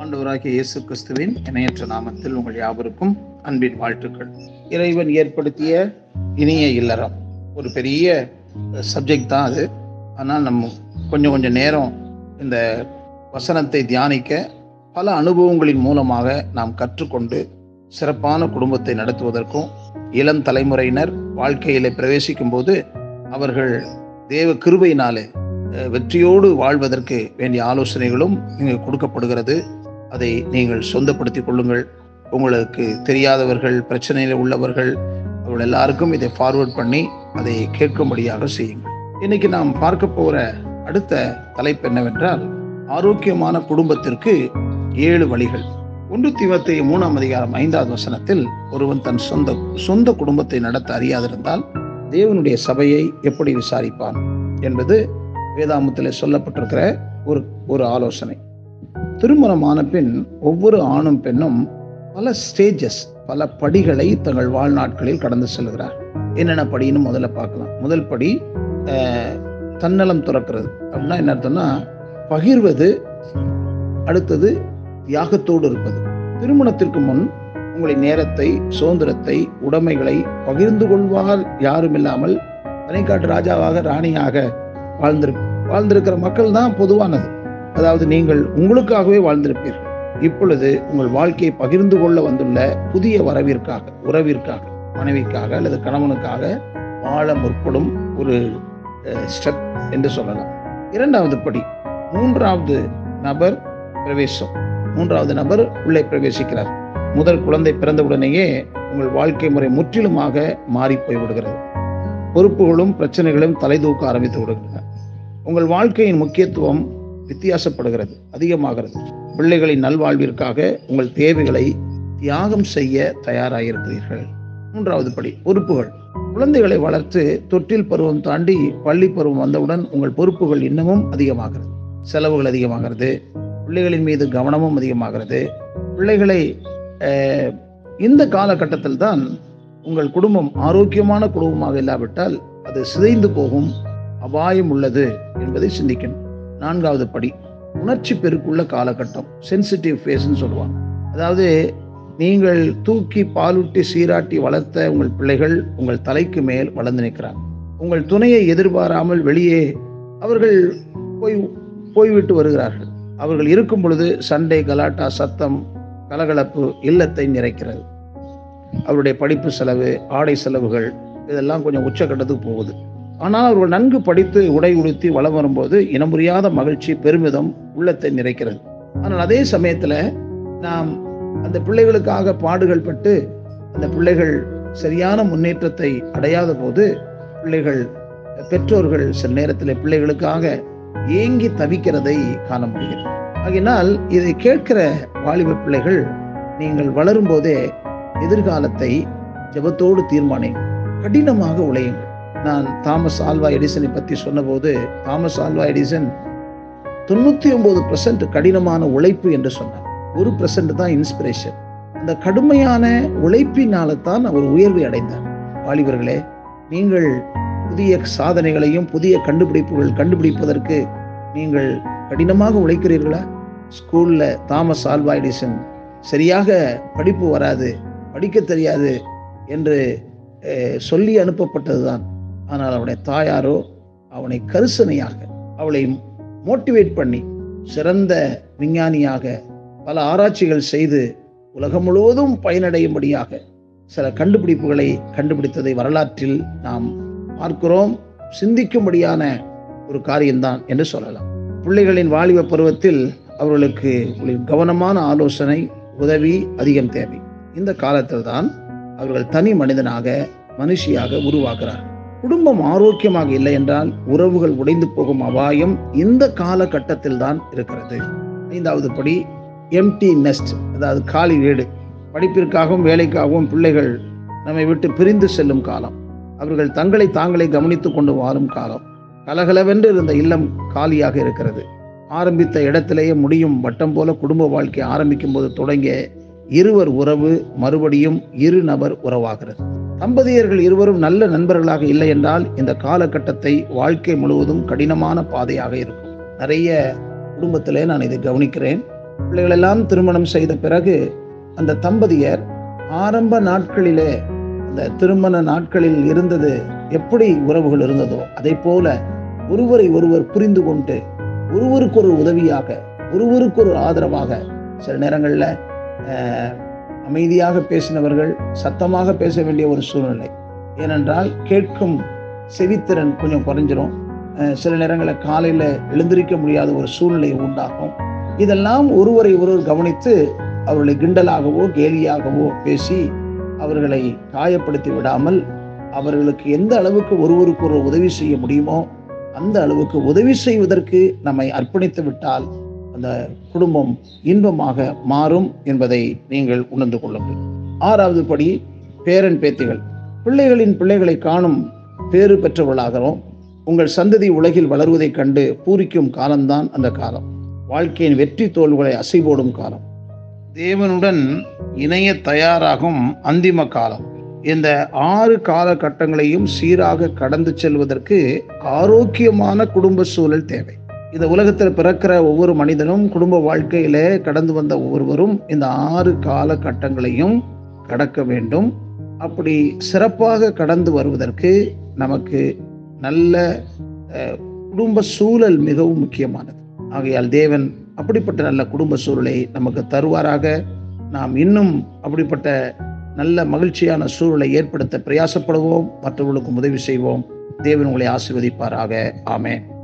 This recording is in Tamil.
ஆண்டவராகிய இயேசு கிறிஸ்துவின் இணையற்ற நாமத்தில் உங்கள் யாவருக்கும் அன்பின் வாழ்த்துக்கள். இறைவன் ஏற்படுத்திய இனிய இல்லறம். ஒரு பெரிய சப்ஜெக்ட் தான் அது. ஆனால் நம்ம கொஞ்சம் கொஞ்சம் நேரம் இந்த வசனத்தை தியானிக்க பல அனுபவங்களின் மூலமாக நாம் கற்றுக்கொண்டு சிறப்பான குடும்பத்தை நடத்துவதற்கும் இளம் தலைமுறையினர் வாழ்க்கையில பிரவேசிக்கும் போது அவர்கள் தேவ கிருபையினாலே வெற்றியோடு வாழ்வதற்கு வேண்டிய ஆலோசனைகளும் இங்கே கொடுக்கப்படுகிறது. அதை நீங்கள் சொந்தப்படுத்திக் கொள்ளுங்கள். உங்களுக்கு தெரியாதவர்கள் பிரச்சனையில் உள்ளவர்கள் அவர்கள் எல்லாருக்கும் இதை ஃபார்வர்ட் பண்ணி அதை கேட்கும்படியாக செய்யுங்கள். இன்னைக்கு நாம் பார்க்க போகிற அடுத்த தலைப்பு என்னவென்றால் ஆரோக்கியமான குடும்பத்திற்கு ஏழு வழிகள். ஒன்று தீவத்தை மூணாம் அதிகாரம் ஐந்தாவது வசனத்தில் ஒருவன் தன் சொந்த சொந்த குடும்பத்தை நடத்த அறியாதிருந்தால் தேவனுடைய சபையை எப்படி விசாரிப்பான் என்பது வேதாமத்தில் சொல்லப்பட்டிருக்கிற ஒரு ஒரு ஆலோசனை. திருமணமான பின் ஒவ்வொரு ஆணும் பெண்ணும் பல ஸ்டேஜஸ் பல படிகளை தங்கள் வாழ்நாட்களில் கடந்து செல்கிறார். என்னென்ன படின்னு முதல்ல பார்க்கலாம். முதல் படி தன்னலம் துறக்கிறது. அப்படின்னா என்ன அர்த்தம்னா பகிர்வது அடுத்தது தியாகத்தோடு இருப்பது. திருமணத்திற்கு முன் உங்களின் நேரத்தை சுதந்திரத்தை உடைமைகளை பகிர்ந்து கொள்வார் யாரும் இல்லாமல் தனிக்காட்டு ராஜாவாக ராணியாக வாழ்ந்திரு வாழ்ந்திருக்கிற மக்கள் தான் பொதுவானது. அதாவது நீங்கள் உங்களுக்காகவே வாழ்ந்திருப்பீர்கள். இப்பொழுது உங்கள் வாழ்க்கையை பகிர்ந்து கொள்ள வந்துள்ள புதிய வரவிற்காக உறவிற்காக மனைவிக்காக அல்லது கணவனுக்காக வாழ முற்படும் ஒரு ஸ்டெப் என்று சொல்லலாம். இரண்டாவது படி மூன்றாவது நபர் பிரவேசம். மூன்றாவது நபர் உள்ளே பிரவேசிக்கிறார். முதல் குழந்தை பிறந்தவுடனேயே உங்கள் வாழ்க்கை முறை முற்றிலுமாக மாறி போய்விடுகிறது. பொறுப்புகளும் பிரச்சனைகளும் தலை தூக்க ஆரம்பித்து விடுகின்றன. உங்கள் வாழ்க்கையின் முக்கியத்துவம் வித்தியாசப்படுகிறது அதிகமாகிறது. பிள்ளைகளின் நல்வாழ்விற்காக உங்கள் தேவைகளை தியாகம் செய்ய தயாராகியிருக்கிறீர்கள் மூன்றாவது படி பொறுப்புகள். குழந்தைகளை வளர்த்து தொட்டில் பருவம் தாண்டி பள்ளி பருவம் வந்தவுடன் உங்கள் பொறுப்புகள் இன்னமும் அதிகமாகிறது. செலவுகள் அதிகமாகிறது. பிள்ளைகளின் மீது கவனமும் அதிகமாகிறது. பிள்ளைகளை இந்த காலகட்டத்தில் தான் உங்கள் குடும்பம் ஆரோக்கியமான குடும்பமாக இல்லாவிட்டால் அது சிதைந்து போகும் அபாயம் உள்ளது என்பதை சிந்திக்கணும். நான்காவது படி உணர்ச்சி பெருக்குள்ள காலகட்டம் சென்சிட்டிவ் ஃபேஸ்ன்னு சொல்லுவாங்க. அதாவது நீங்கள் தூக்கி பாலூட்டி சீராட்டி வளர்த்த உங்கள் பிள்ளைகள் உங்கள் தலைக்கு மேல் வளர்ந்து நிற்கிறாங்க. உங்கள் துணையை எதிர்பாராமல் வெளியே அவர்கள் போய் போய்விட்டு வருகிறார்கள். அவர்கள் இருக்கும் பொழுது சண்டை கலாட்டா சத்தம் கலகலப்பு இல்லத்தை நிறைக்கிறது. அவருடைய படிப்பு செலவு ஆடை செலவுகள் இதெல்லாம் கொஞ்சம் உச்சக்கட்டத்துக்கு போகுது. ஆனால் அவர்கள் நன்கு படித்து உடை உடுத்தி வளம் வரும்போது இனமுறியாத மகிழ்ச்சி பெருமிதம் உள்ளத்தை நிறைக்கிறது. ஆனால் அதே சமயத்தில் நாம் அந்த பிள்ளைகளுக்காக பாடுகள் பட்டு அந்த பிள்ளைகள் சரியான முன்னேற்றத்தை அடையாத போது பிள்ளைகள் பெற்றோர்கள் சில நேரத்தில் பிள்ளைகளுக்காக ஏங்கி தவிக்கிறதை காண முடிகிறது. ஆகினால் இதை கேட்கிற வாலிப பிள்ளைகள் நீங்கள் வளரும் போதே எதிர்காலத்தை ஜபத்தோடு தீர்மானிங்க கடினமாக உழையுங்கள். நான் தாமஸ் ஆல்வா எடிசனை பற்றி சொன்னபோது தாமஸ் ஆல்வா எடிசன் தொண்ணூத்தி ஒன்பது பர்சன்ட் கடினமான உழைப்பு என்று சொன்னார். ஒரு பர்சன்ட் தான் இன்ஸ்பிரேஷன் அந்த கடுமையான உழைப்பினால தான் அவர் உயர்வை அடைந்தார். வாலிபர்களே நீங்கள் புதிய சாதனைகளையும் புதிய கண்டுபிடிப்புகள் கண்டுபிடிப்பதற்கு நீங்கள் கடினமாக உழைக்கிறீர்களா? ஸ்கூலில் தாமஸ் ஆல்வா எடிசன் சரியாக படிப்பு வராது படிக்க தெரியாது என்று சொல்லி சொல்லி அனுப்பப்பட்டதுதான். ஆனால் அவனுடைய தாயாரோ அவனை கரிசனையாக அவளை மோட்டிவேட் பண்ணி சிறந்த விஞ்ஞானியாக பல ஆராய்ச்சிகள் செய்து உலகம் முழுவதும் பயனடையும்படியாக சில கண்டுபிடிப்புகளை கண்டுபிடித்ததை வரலாற்றில் நாம் பார்க்கிறோம். சிந்திக்கும்படியான ஒரு காரியம்தான் என்று சொல்லலாம். பிள்ளைகளின் வாலிப பருவத்தில் அவர்களுக்கு கவனமான ஆலோசனை உதவி அதிகம் தேவை. இந்த காலத்தில் தான் அவர்கள் தனி மனிதனாக மனுஷியாக உருவாகிறார்கள் குடும்பம் ஆரோக்கியமாக இல்லை என்றால் உறவுகள் உடைந்து போகும் அபாயம் இந்த காலகட்டத்தில் தான் இருக்கிறது. ஐந்தாவது படி எம்டி நெஸ்ட் அதாவது காலி வீடு. படிப்பிற்காகவும் வேலைக்காகவும் பிள்ளைகள் நம்மை விட்டு பிரிந்து செல்லும் காலம். அவர்கள் தங்களை தாங்களே கவனித்துக் கொண்டு வாழும் காலம். கலகலவென்று இருந்த இல்லம் காலியாக இருக்கிறது. ஆரம்பித்த இடத்திலேயே முடியும் வட்டம் போல குடும்ப வாழ்க்கை ஆரம்பிக்கும் போது தொடங்கிய இருவர் உறவு மறுபடியும் இரு நபர் உறவாகிறது. தம்பதியர்கள் இருவரும் நல்ல நண்பர்களாக இல்லை என்றால் இந்த காலகட்டத்தை வாழ்க்கை முழுவதும் கடினமான பாதையாக இருக்கும். நிறைய குடும்பத்திலே நான் இதை கவனிக்கிறேன். பிள்ளைகளெல்லாம் திருமணம் செய்த பிறகு அந்த தம்பதியர் ஆரம்ப நாட்களிலே அந்த திருமண நாட்களில் இருந்தது எப்படி உறவுகள் இருந்ததோ அதை போல ஒருவரை ஒருவர் புரிந்து கொண்டு ஒருவருக்கு ஒரு உதவியாக ஒருவருக்கு ஒரு ஆதரவாக சில நேரங்களில் அமைதியாக பேசினவர்கள் சத்தமாக பேச வேண்டிய ஒரு சூழ்நிலை. ஏனென்றால் கேட்கும் செவித்திறன் கொஞ்சம் குறைஞ்சிரும். சில நேரங்களில் காலையில் எழுந்திருக்க முடியாத ஒரு சூழ்நிலை உண்டாகும். இதெல்லாம் ஒருவரை ஒருவர் கவனித்து அவர்களை கிண்டலாகவோ கேலியாகவோ பேசி அவர்களை காயப்படுத்தி விடாமல் அவர்களுக்கு எந்த அளவுக்கு ஒருவருக்கு ஒரு உதவி செய்ய முடியுமோ அந்த அளவுக்கு உதவி செய்வதற்கு நம்மை அர்ப்பணித்து விட்டால் அந்த குடும்பம் இன்பமாக மாறும் என்பதை நீங்கள் உணர்ந்து கொள்ளுங்கள். ஆறாவது படி பேரன் பேத்திகள். பிள்ளைகளின் பிள்ளைகளை காணும் பேறு பெற்றவர்களாகவும் உங்கள் சந்ததி உலகில் வளர்வதைக் கண்டு பூரிக்கும் காலம்தான் அந்த காலம். வாழ்க்கையின் வெற்றி தோல்விகளை அசைபோடும் காலம். தேவனுடன் இணைய தயாராகும் அந்திம காலம். இந்த ஆறு காலகட்டங்களையும் சீராக கடந்து செல்வதற்கு ஆரோக்கியமான குடும்ப சூழல் தேவை. இந்த உலகத்தில் பிறக்கிற ஒவ்வொரு மனிதனும் குடும்ப வாழ்க்கையில கடந்து வந்த ஒவ்வொருவரும் இந்த ஆறு காலகட்டங்களையும் கடக்க வேண்டும். அப்படி சிறப்பாக கடந்து வருவதற்கு நமக்கு நல்ல குடும்ப சூழல் மிகவும் முக்கியமானது. ஆகையால் தேவன் அப்படிப்பட்ட நல்ல குடும்ப சூழலை நமக்கு தருவாராக. நாம் இன்னும் அப்படிப்பட்ட நல்ல மகிழ்ச்சியான சூழலை ஏற்படுத்த பிரயாசப்படுவோம். மற்றவர்களுக்கும் உதவி செய்வோம். தேவன் உங்களை ஆசீர்வதிப்பாராக. ஆமென்.